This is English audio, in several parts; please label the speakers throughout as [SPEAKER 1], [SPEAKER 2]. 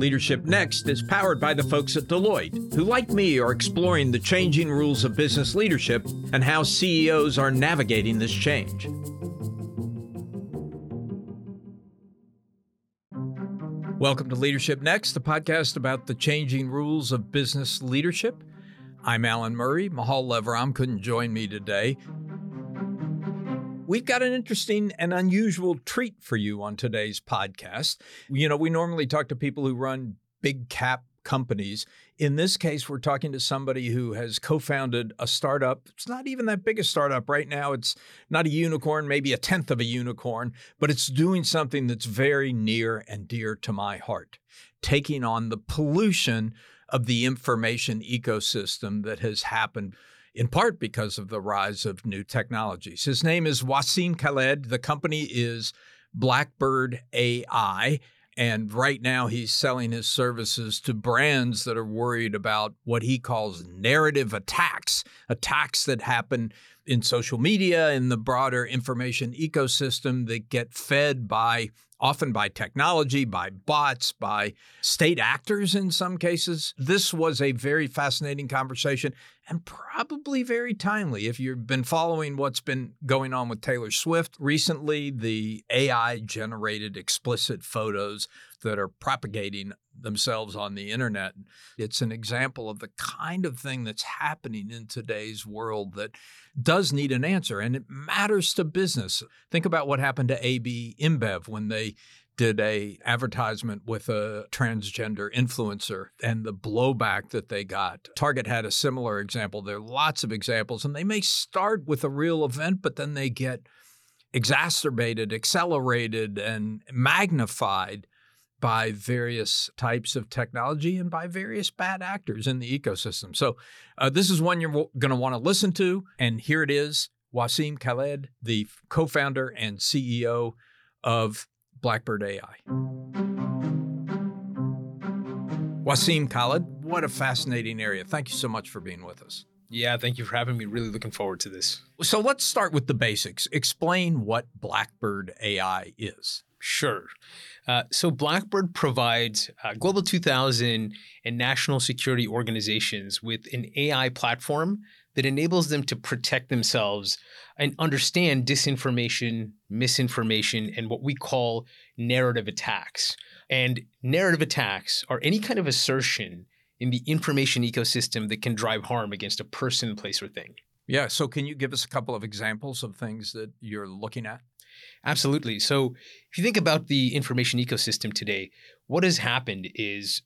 [SPEAKER 1] Leadership Next is powered by the folks at Deloitte, who, like me, are exploring the changing rules of business leadership and how CEOs are navigating this change. Welcome to Leadership Next, the podcast about the changing rules of business leadership. I'm Alan Murray. Michal Lev-Ram couldn't join me today. We've got an interesting and unusual treat for you on today's podcast. You know, we normally talk to people who run big cap companies. In this case, we're talking to somebody who has co founded a startup. It's not even that big a startup right now. It's not a unicorn, maybe a tenth of a unicorn, but it's doing something that's very near and dear to my heart, taking on the pollution of the information ecosystem that has happened in part because of the rise of new technologies. His name is Wasim Khaled. The company is Blackbird AI. And right now, he's selling his services to brands that are worried about what he calls narrative attacks, attacks that happen in social media, in the broader information ecosystem that get fed by often by technology, by bots, by state actors in some cases. This was a very fascinating conversation and probably very timely. If you've been following what's been going on with Taylor Swift recently, the AI generated explicit photos that are propagating themselves on the internet. It's an example of the kind of thing that's happening in today's world that does need an answer and it matters to business. Think about what happened to AB InBev when they did a advertisement with a transgender influencer and the blowback that they got. Target had a similar example. There are lots of examples and they may start with a real event but then they get exacerbated, accelerated and magnified by various types of technology and by various bad actors in the ecosystem. So, uh, this is one you're going to want to listen to. And here it is Wasim Khaled, the co founder and CEO of Blackbird AI. Wasim Khaled, what a fascinating area. Thank you so much for being with us.
[SPEAKER 2] Yeah, thank you for having me. Really looking forward to this.
[SPEAKER 1] So let's start with the basics. Explain what Blackbird AI is.
[SPEAKER 2] Sure. Uh, so Blackbird provides uh, Global 2000 and national security organizations with an AI platform that enables them to protect themselves and understand disinformation, misinformation, and what we call narrative attacks. And narrative attacks are any kind of assertion in the information ecosystem that can drive harm against a person, place, or thing.
[SPEAKER 1] Yeah. So, can you give us a couple of examples of things that you're looking at?
[SPEAKER 2] Absolutely. So, if you think about the information ecosystem today, what has happened is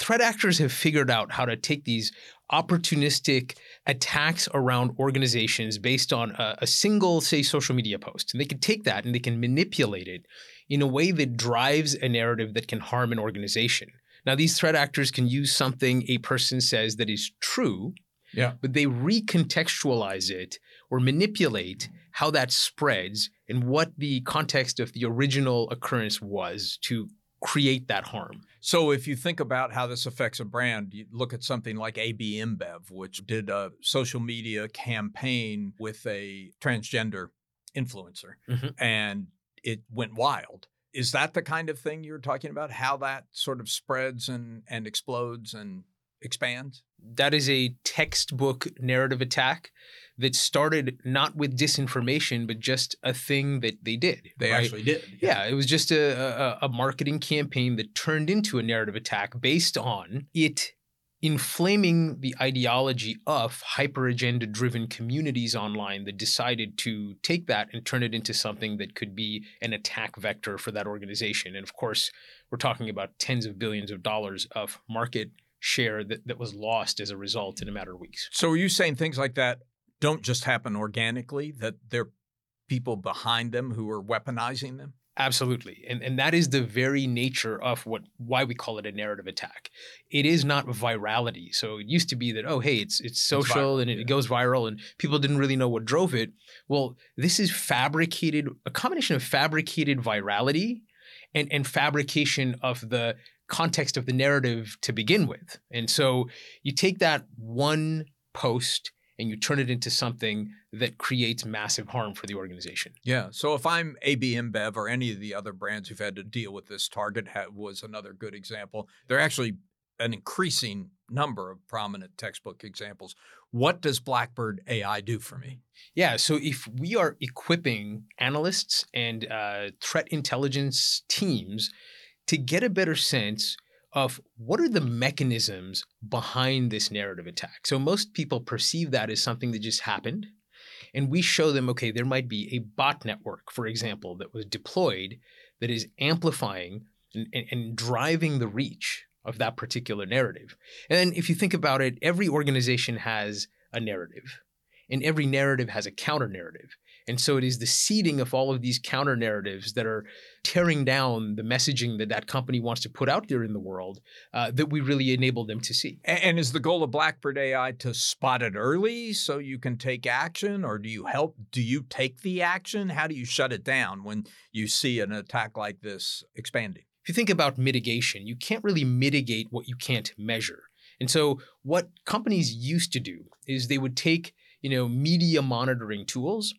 [SPEAKER 2] threat actors have figured out how to take these opportunistic attacks around organizations based on a, a, single, say, social media post. And they can take that and they can manipulate it in a way that drives a narrative that can harm an organization. Now, these threat actors can use something a person says that is true, yeah. but they recontextualize it or manipulate how that spreads and what the context of the original occurrence was to create that harm.
[SPEAKER 1] So if you think about how this affects a brand, you look at something like AB InBev, which did a social media campaign with a transgender influencer mm-hmm. and it went wild. Is that the kind of thing you're talking about? How that sort of spreads and, and explodes and expands?
[SPEAKER 2] That is a textbook narrative attack that started not with disinformation, but just a thing that they did.
[SPEAKER 1] They right? actually did.
[SPEAKER 2] Yeah. yeah. it was just a, a, a marketing campaign that turned into a narrative attack based on it inflaming the ideology of hyper agenda driven communities online that decided to take that and turn it into something that could be an attack vector for that organization. And of course, we're talking about tens of billions of dollars of market share that, that was lost as a result in a matter of weeks.
[SPEAKER 1] So are you saying things like that don't just happen organically, that there are people behind them who are weaponizing them?
[SPEAKER 2] Absolutely. And and that is the very nature of what why we call it a narrative attack. It is not virality. So it used to be that, oh hey, it's it's social it's and it, yeah. goes viral and people didn't really know what drove it. Well, this is fabricated, a combination of fabricated virality and, and fabrication of the context of the narrative to begin with. And so you take that one post and you turn it into something that creates massive harm for the organization.
[SPEAKER 1] Yeah. So if I'm AB InBev or any of the other brands who've had to deal with this, Target was another good example. They're actually an increasing number of prominent textbook examples. What does Blackbird AI do for me?
[SPEAKER 2] Yeah, so if we are equipping analysts and uh, threat intelligence teams to get a better sense of what are the mechanisms behind this narrative attack. So most people perceive that as something that just happened. And we show them, okay, there might be a bot network, for example, that was deployed that is amplifying and, and, and driving the reach of that particular narrative. And if you think about it, every organization has a narrative, and every narrative has a counter narrative. And so it is the seeding of all of these counter narratives that are tearing down the messaging that that company wants to put out there in the world uh, that we really enable them to see.
[SPEAKER 1] And, and is the goal of Blackbird AI to spot it early so you can take action, or do you help? Do you take the action? How do you shut it down when you see an attack like this expanding?
[SPEAKER 2] If you think about mitigation, you can't really mitigate what you can't measure. And so what companies used to do is they would take, you know, media monitoring tools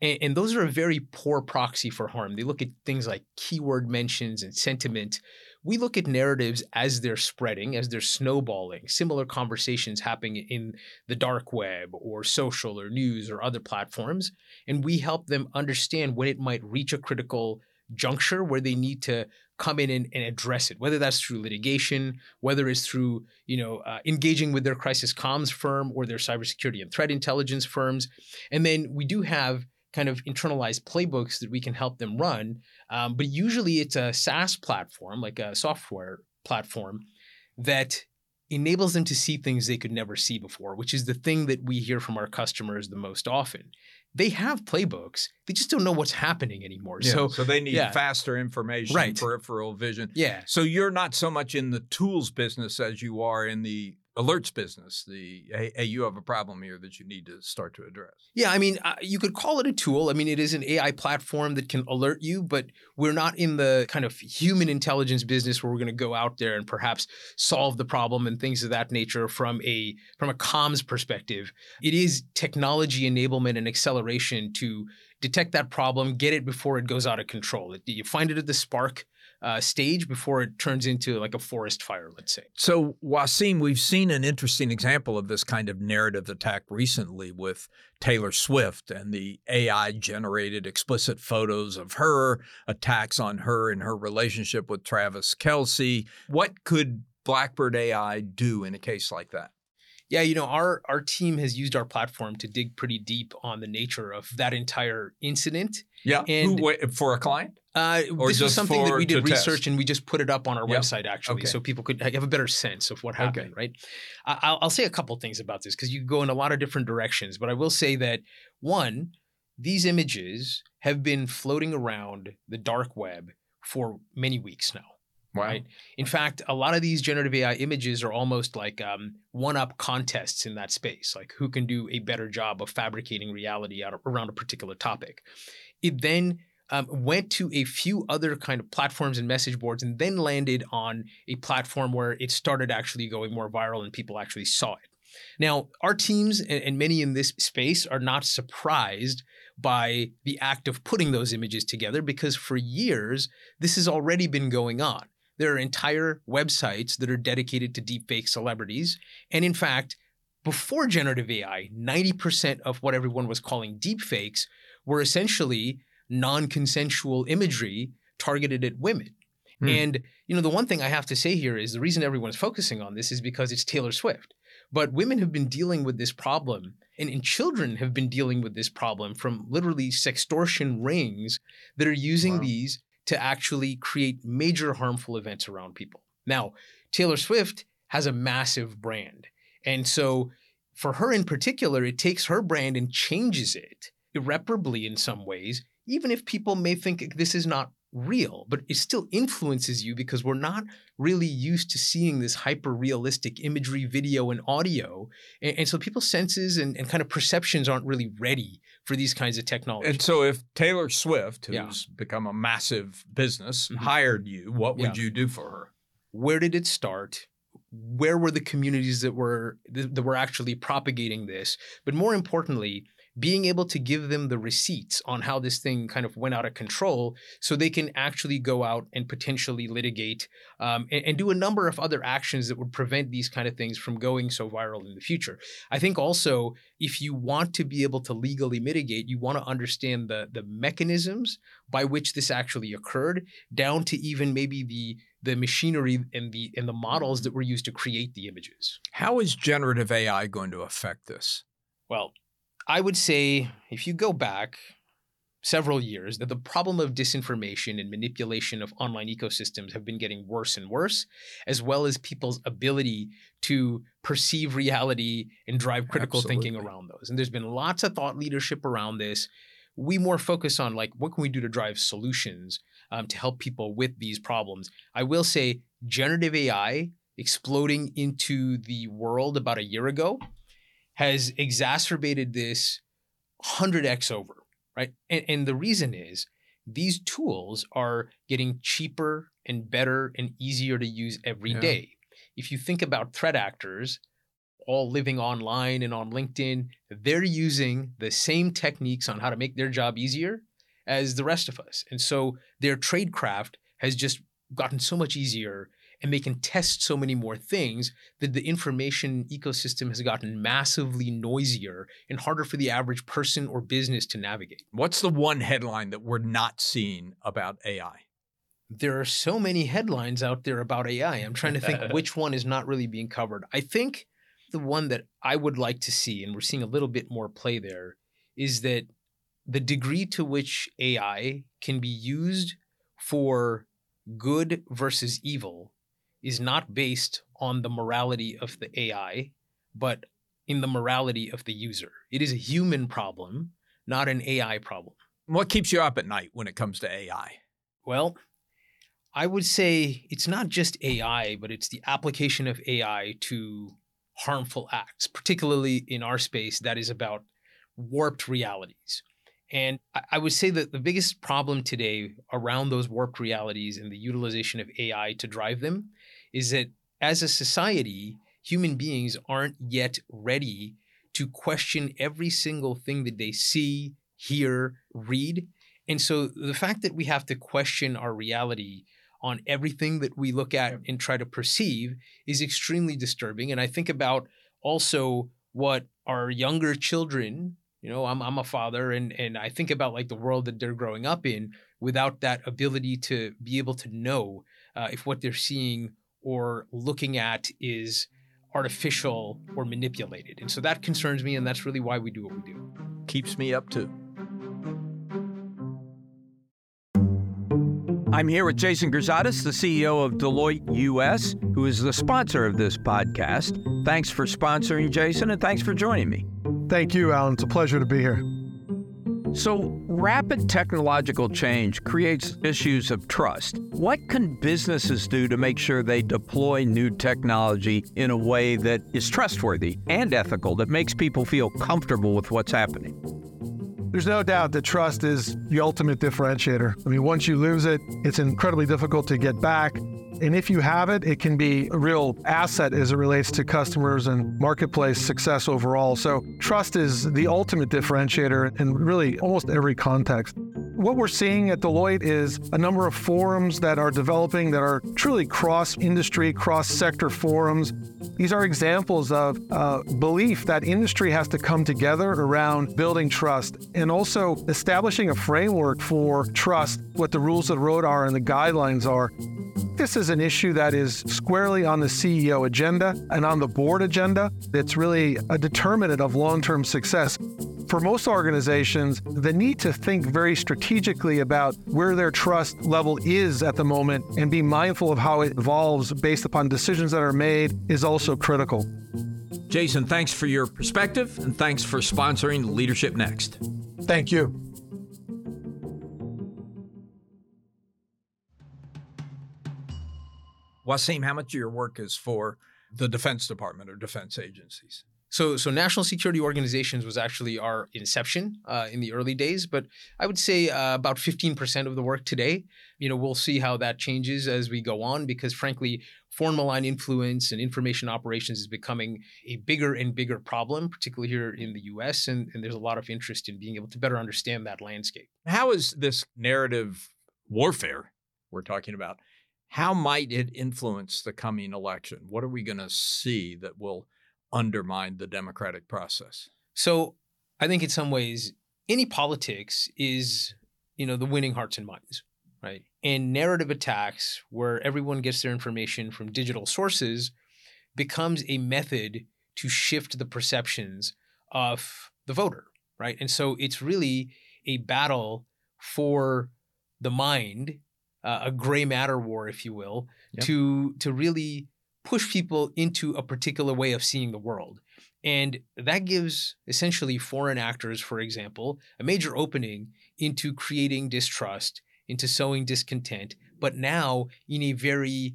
[SPEAKER 2] and, and, those are a very poor proxy for harm. They look at things like keyword mentions and sentiment. We look at narratives as they're spreading, as they're snowballing, similar conversations happening in the dark web or social or news or other platforms. And we help them understand when it might reach a critical juncture where they need to come in and, and address it, whether that's through litigation, whether it's through you know uh, engaging with their crisis comms firm or their cybersecurity and threat intelligence firms. And then we do have kind of internalized playbooks that we can help them run. Um, but usually it's a SaaS platform, like a software platform, that enables them to see things they could never see before, which is the thing that we hear from our customers the most often they have playbooks. They just don't know what's happening anymore.
[SPEAKER 1] Yeah,
[SPEAKER 2] so,
[SPEAKER 1] so they need yeah. faster information,
[SPEAKER 2] right.
[SPEAKER 1] peripheral vision.
[SPEAKER 2] Yeah.
[SPEAKER 1] So you're not so much in the tools business as you are in the alerts business the hey, hey, you have a problem here that you need to start to address.
[SPEAKER 2] Yeah i mean uh, you could call it a tool. I mean it is an ai platform that can alert you but we're not in the kind of human intelligence business where we're going to go out there and perhaps solve the problem and things of that nature from a from a comms perspective. It is technology enablement and acceleration to detect that problem get it before it goes out of control. You find it at the spark uh, stage before it turns into like a forest fire, let's say.
[SPEAKER 1] So, Wasim, we've seen an interesting example of this kind of narrative attack recently with Taylor Swift and the AI generated explicit photos of her, attacks on her and her relationship with Travis Kelce. What could Blackbird AI do in a case like that?
[SPEAKER 2] Yeah, you know, our our team has used our platform to dig pretty deep on the nature of that entire incident.
[SPEAKER 1] Yeah, and Who, for a client.
[SPEAKER 2] Uh, this was something that we did research test. and we just put it up on our yep. website actually, okay. so people could have a better sense of what happened. Okay. Right. I'll, I'll say a couple things about this because you go in a lot of different directions, but I will say that one, these images have been floating around the dark web for many weeks now. Right. In fact, a lot of these generative AI images are almost like um, one-up contests in that space, like who can do a better job of fabricating reality of, around a particular topic. It then um, went to a few other kind of platforms and message boards and then landed on a platform where it started actually going more viral and people actually saw it. Now, our teams and many in this space are not surprised by the act of putting those images together because for years, this has already been going on. There are entire websites that are dedicated to deepfake celebrities. And in fact, before generative AI, 90% of what everyone was calling deepfakes were essentially non-consensual imagery targeted at women. Hmm. And you know, the one thing I have to say here is the reason everyone's focusing on this is because it's Taylor Swift. But women have been dealing with this problem, and, and children have been dealing with this problem from literally sextortion rings that are using wow. these to actually create major harmful events around people. Now, Taylor Swift has a massive brand. And so for her in particular, it takes her brand and changes it irreparably in some ways even if people may think this is not real, but it still influences you because we're not really used to seeing this hyper realistic imagery, video, and audio. And, and so people's senses and, and, kind of perceptions aren't really ready for these kinds of technology.
[SPEAKER 1] And so if Taylor Swift, who's yeah. become a massive business, mm-hmm. hired you, what would yeah. you do for her?
[SPEAKER 2] Where did it start? where were the communities that were that were actually propagating this but more importantly being able to give them the receipts on how this thing kind of went out of control so they can actually go out and potentially litigate um, and, and, do a number of other actions that would prevent these kind of things from going so viral in the future. I think also if you want to be able to legally mitigate you want to understand the the mechanisms by which this actually occurred down to even maybe the the machinery and the and the models that were used to create the images.
[SPEAKER 1] How is generative ai going to affect this?
[SPEAKER 2] Well I would say if you go back several years that the problem of disinformation and manipulation of online ecosystems have been getting worse and worse as well as people's ability to perceive reality and drive critical Absolutely. thinking around those. And there's been lots of thought leadership around this. We more focus on like what can we do to drive solutions um, to help people with these problems? I will say generative ai exploding into the world about a year ago has exacerbated this 100x over, right? And, and the reason is these tools are getting cheaper and better and easier to use every yeah. day. If you think about threat actors, all living online and on LinkedIn, they're using the same techniques on how to make their job easier as the rest of us. And so their tradecraft has just gotten so much easier and they can test so many more things that the information ecosystem has gotten massively noisier and harder for the average person or business to navigate.
[SPEAKER 1] What's the one headline that we're not seeing about AI?
[SPEAKER 2] There are so many headlines out there about AI. I'm trying to think which one is not really being covered. I think the one that I would like to see, and we're seeing a little bit more play there, is that the degree to which AI can be used for good versus evil is not based on the morality of the AI, but in the morality of the user. It is a human problem, not an AI problem.
[SPEAKER 1] What keeps you up at night when it comes to AI?
[SPEAKER 2] Well, I would say it's not just AI, but it's the application of AI to harmful acts, particularly in our space that is about warped realities. And I would say that the biggest problem today around those warped realities and the utilization of AI to drive them is that as a society, human beings aren't yet ready to question every single thing that they see, hear, read. And so the fact that we have to question our reality on everything that we look at and try to perceive is extremely disturbing. And I think about also what our younger children, you know, I'm, I'm a father and, and I think about like the world that they're growing up in without that ability to be able to know uh, if what they're seeing or looking at is artificial or manipulated. And so that concerns me, and that's really why we do what we do.
[SPEAKER 1] Keeps me up too. I'm here with Jason Girzadas, the CEO of Deloitte US, who is the sponsor of this podcast. Thanks for sponsoring, Jason, and thanks for joining me.
[SPEAKER 3] Thank you, Alan. It's a pleasure to be here.
[SPEAKER 1] So, rapid technological change creates issues of trust. What can businesses do to make sure they deploy new technology in a way that is trustworthy and ethical, that makes people feel comfortable with what's happening?
[SPEAKER 3] There's no doubt that trust is the ultimate differentiator. I mean, once you lose it, it's incredibly difficult to get back. And if you have it, it can be a real asset as it relates to customers and marketplace success overall. So, trust is the ultimate differentiator in really almost every context. What we're seeing at Deloitte is a number of forums that are developing that are truly cross industry, cross sector forums. These are examples of uh, belief that industry has to come together around building trust and also establishing a framework for trust, what the rules of the road are and the guidelines are. This is an issue that is squarely on the CEO agenda and on the board agenda. It's really a determinant of long term success. For most organizations, the need to think very strategically about where their trust level is at the moment and be mindful of how it evolves based upon decisions that are made is also critical.
[SPEAKER 1] Jason, thanks for your perspective and thanks for sponsoring Leadership Next.
[SPEAKER 3] Thank you.
[SPEAKER 1] Wasim, how much of your work is for the Defense Department or defense agencies?
[SPEAKER 2] So, so national security organizations was actually our inception uh, in the early days, but I would say uh, about 15% of the work today. You know, we'll see how that changes as we go on, because frankly, foreign malign influence and information operations is becoming a bigger and bigger problem, particularly here in the U.S. And, and there's a lot of interest in being able to better understand that landscape.
[SPEAKER 1] How is this narrative warfare we're talking about? How might it influence the coming election? What are we going to see that will undermine the democratic process?
[SPEAKER 2] So I think in some ways, any politics is, you know, the winning hearts and minds, right? And narrative attacks, where everyone gets their information from digital sources, becomes a method to shift the perceptions of the voter, right? And so it's really a battle for the mind, uh, a gray matter war, if you will, yep. to to really push people into a particular way of seeing the world. And that gives essentially foreign actors, for example, a major opening into creating distrust, into sowing discontent, but now in a very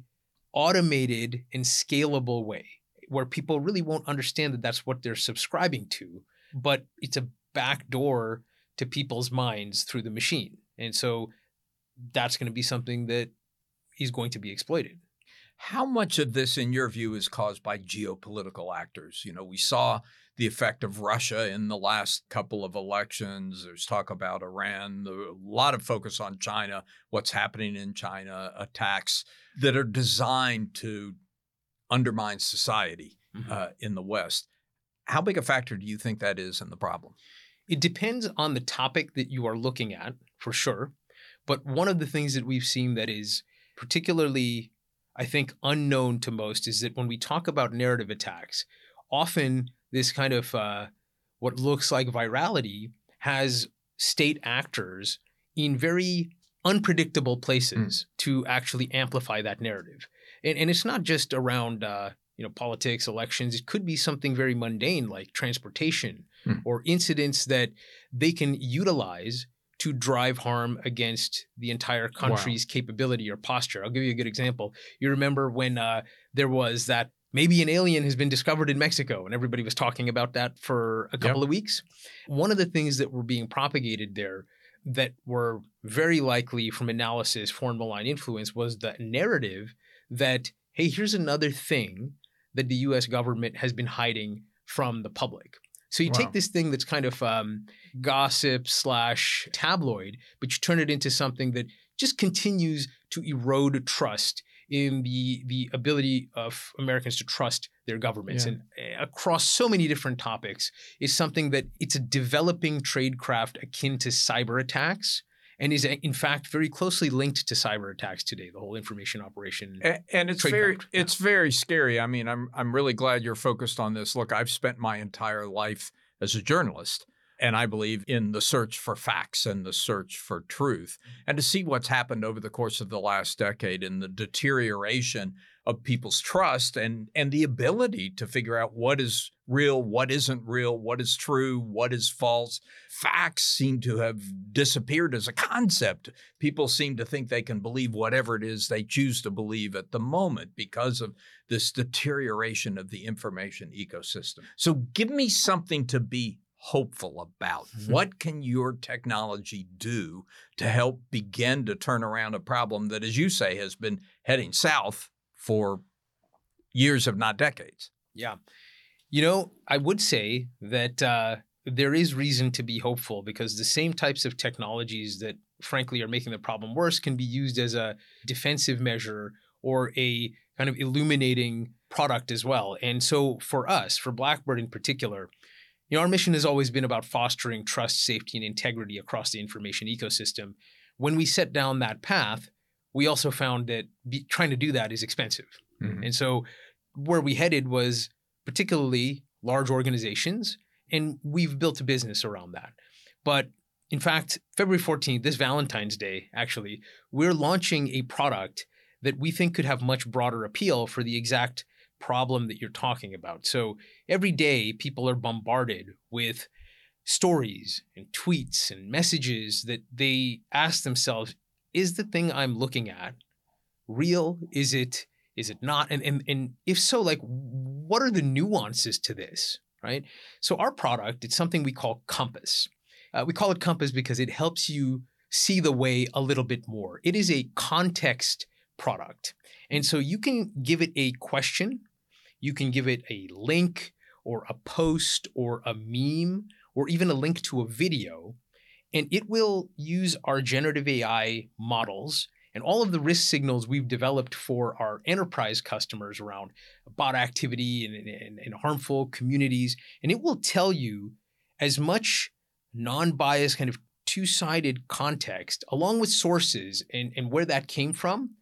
[SPEAKER 2] automated and scalable way where people really won't understand that that's what they're subscribing to, but it's a back door to people's minds through the machine. And so that's going to be something that is going to be exploited.
[SPEAKER 1] How much of this, in your view, is caused by geopolitical actors? You know, we saw the effect of Russia in the last couple of elections. There's talk about Iran, a lot of focus on China, what's happening in China, attacks that are designed to undermine society mm-hmm. uh, in the West. How big a factor do you think that is in the problem?
[SPEAKER 2] It depends on the topic that you are looking at, for sure. But one of the things that we've seen that is particularly I think, unknown to most is that when we talk about narrative attacks, often this kind of uh, what looks like virality has state actors in very unpredictable places mm. to actually amplify that narrative. And, and it's not just around uh, you know politics, elections. It could be something very mundane like transportation mm. or incidents that they can utilize to drive harm against the entire country's wow. capability or posture. I'll give you a good example. You remember when uh, there was that maybe an alien has been discovered in Mexico, and everybody was talking about that for a couple yep. of weeks. One of the things that were being propagated there that were very likely from analysis foreign malign influence was the narrative that, hey, here's another thing that the US government has been hiding from the public. So you wow. take this thing that's kind of um, gossip slash tabloid, but you turn it into something that just continues to erode trust in the the ability of Americans to trust their governments yeah. and uh, across so many different topics is something that it's a developing tradecraft akin to cyber attacks and is in fact very closely linked to cyber attacks today. The whole information operation
[SPEAKER 1] and, and it's very it's very scary. I mean, I'm I'm really glad you're focused on this. Look, I've spent my entire life as a journalist. And I believe in the search for facts and the search for truth. And to see what's happened over the course of the last decade in the deterioration of people's trust and, and the ability to figure out what is real, what isn't real, what is true, what is false. Facts seem to have disappeared as a concept. People seem to think they can believe whatever it is they choose to believe at the moment because of this deterioration of the information ecosystem. So give me something to be hopeful about? Mm-hmm. What can your technology do to help begin to turn around a problem that, as you say, has been heading south for years, if not decades?
[SPEAKER 2] Yeah. You know, I would say that uh, there is reason to be hopeful because the same types of technologies that, frankly, are making the problem worse can be used as a defensive measure or a kind of illuminating product as well. And so for us, for Blackbird in particular, you know, our mission has always been about fostering trust, safety, and integrity across the information ecosystem. When we set down that path, we also found that be, trying to do that is expensive. Mm-hmm. And so where we headed was particularly large organizations, and we've built a business around that. But in fact, February 14th, this Valentine's Day, actually, we're launching a product that we think could have much broader appeal for the exact problem that you're talking about. So every day, people are bombarded with stories and tweets and messages that they ask themselves is the thing i'm looking at real is it is it not and and, and if so like what are the nuances to this right? So our product, it's something we call Compass. Uh, we call it Compass because it helps you see the way a little bit more. It is a context product. And so you can give it a question, you can give it a link or a post or a meme or even a link to a video, and it will use our generative AI models and all of the risk signals we've developed for our enterprise customers around bot activity and, and, and harmful communities. And it will tell you as much non biased, kind of two sided context, along with sources and, and where that came from,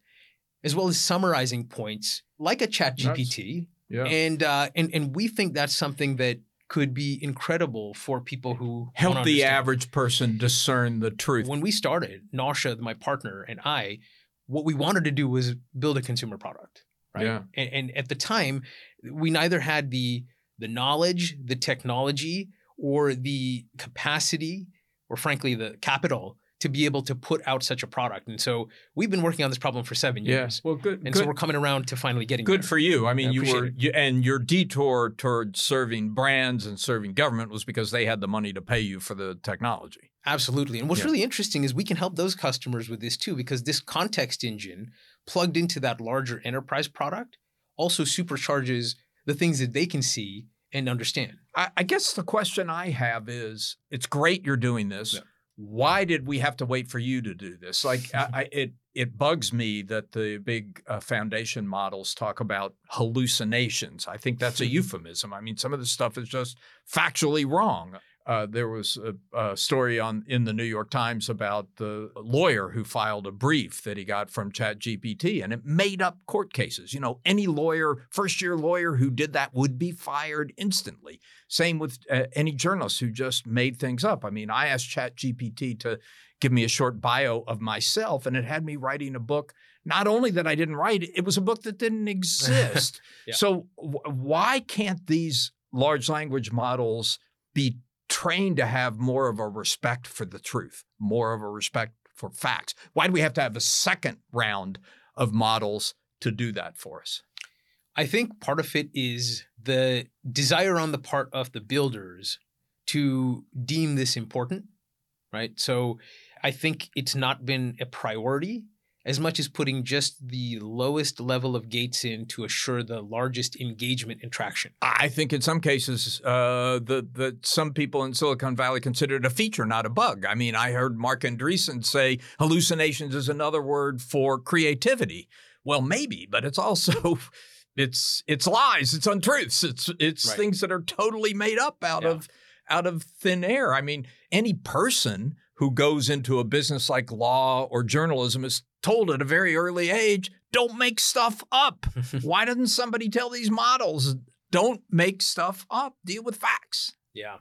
[SPEAKER 2] as well as summarizing points like a chat GPT. Yeah. And, uh, and, and we think that's something that could be incredible for people who
[SPEAKER 1] help the average person discern the truth.
[SPEAKER 2] When we started, Naushad, my partner, and I, what we wanted to do was build a consumer product, right? Yeah. And, and at the time, we neither had the the knowledge, the technology, or the capacity, or frankly, the capital to be able to put out such a product. And so we've been working on this problem for seven years.
[SPEAKER 1] Yeah. Well, good.
[SPEAKER 2] And
[SPEAKER 1] good.
[SPEAKER 2] so we're coming around to finally getting
[SPEAKER 1] good
[SPEAKER 2] there.
[SPEAKER 1] for you. I mean, I you were you, and your detour towards serving brands and serving government was because they had the money to pay you for the technology.
[SPEAKER 2] Absolutely. And what's yeah. really interesting is we can help those customers with this too, because this context engine plugged into that larger enterprise product also supercharges the things that they can see and understand.
[SPEAKER 1] I, I guess the question I have is it's great you're doing this. Yeah why did we have to wait for you to do this? Like, I, it it bugs me that the big uh, foundation models talk about hallucinations. I think that's a euphemism. I mean, some of the stuff is just factually wrong. Uh, there was a, a, story on in the New York Times about the lawyer who filed a brief that he got from ChatGPT, and it made up court cases. You know, any lawyer, first year lawyer who did that would be fired instantly. Same with uh, any journalist who just made things up. I mean, I asked ChatGPT to give me a short bio of myself, and it had me writing a book. Not only that I didn't write it, it was a book that didn't exist. yeah. So, w- why can't these large language models be trained to have more of a respect for the truth, more of a respect for facts. Why do we have to have a second round of models to do that for us?
[SPEAKER 2] I think part of it is the desire on the part of the builders to deem this important, right? So I think it's not been a priority as much as putting just the lowest level of gates in to assure the largest engagement and traction.
[SPEAKER 1] I think in some cases, uh, the the some people in Silicon Valley consider it a feature, not a bug. I mean, I heard Marc Andreessen say hallucinations is another word for creativity. Well, maybe, but it's also it's it's lies, it's untruths, it's it's right. things that are totally made up out yeah. of out of thin air. I mean, any person who goes into a business like law or journalism is told at a very early age, don't make stuff up. Why doesn't somebody tell these models, don't make stuff up, deal with facts?
[SPEAKER 2] Yeah.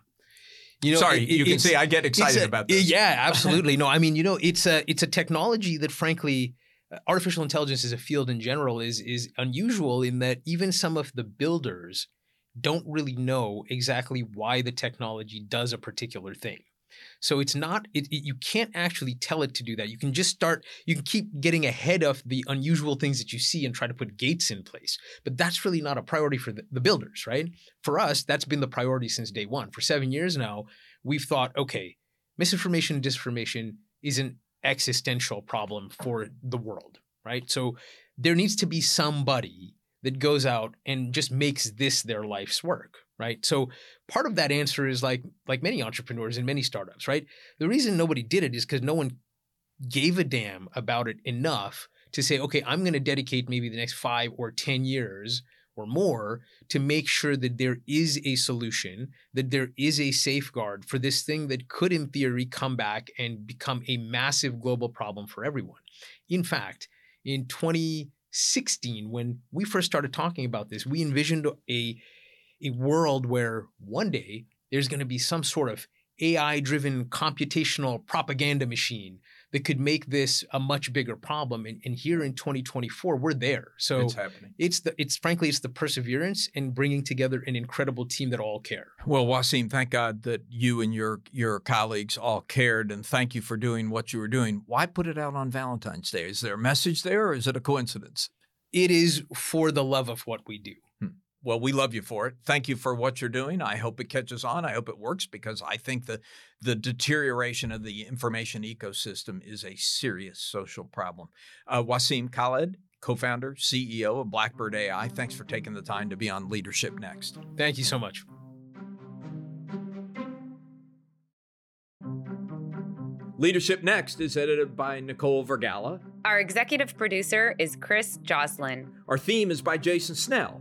[SPEAKER 1] You know, Sorry, it, you can see I get excited
[SPEAKER 2] a,
[SPEAKER 1] about this.
[SPEAKER 2] Yeah, absolutely. no, I mean, you know, it's a it's a technology that, frankly, uh, artificial intelligence as a field in general is is unusual in that even some of the builders don't really know exactly why the technology does a particular thing. So it's not it, it, you can't actually tell it to do that. You can just start you can keep getting ahead of the unusual things that you see and try to put gates in place. But that's really not a priority for the, the builders, right? For us, that's been the priority since day 1. For 7 years now, we've thought, okay, misinformation and disinformation is an existential problem for the world, right? So there needs to be somebody that goes out and just makes this their life's work, right? So part of that answer is like like many entrepreneurs and many startups, right? The reason nobody did it is because no one gave a damn about it enough to say, okay, I'm going to dedicate maybe the next five or ten years or more to make sure that there is a solution, that there is a safeguard for this thing that could, in theory, come back and become a massive global problem for everyone. In fact, in 2016, when we first started talking about this, we envisioned a a world where one day there's going to be some sort of AI driven computational propaganda machine that could make this a much bigger problem. And, and, here in 2024, we're there. So
[SPEAKER 1] it's happening.
[SPEAKER 2] It's the it's frankly it's the perseverance and bringing together an incredible team that all care.
[SPEAKER 1] Well, Wasim, thank God that you and your your colleagues all cared, and thank you for doing what you were doing. Why put it out on Valentine's Day? Is there a message there, or is it a coincidence?
[SPEAKER 2] It is for the love of what we do. Hmm.
[SPEAKER 1] Well, we love you for it. Thank you for what you're doing. I hope it catches on. I hope it works because I think the the deterioration of the information ecosystem is a serious social problem. Uh, Wasim Khaled, co-founder, CEO of Blackbird AI. Thanks for taking the time to be on Leadership Next.
[SPEAKER 2] Thank you so much.
[SPEAKER 1] Leadership Next is edited by Nicole Vergala.
[SPEAKER 4] Our executive producer is Chris Joslin.
[SPEAKER 1] Our theme is by Jason Snell.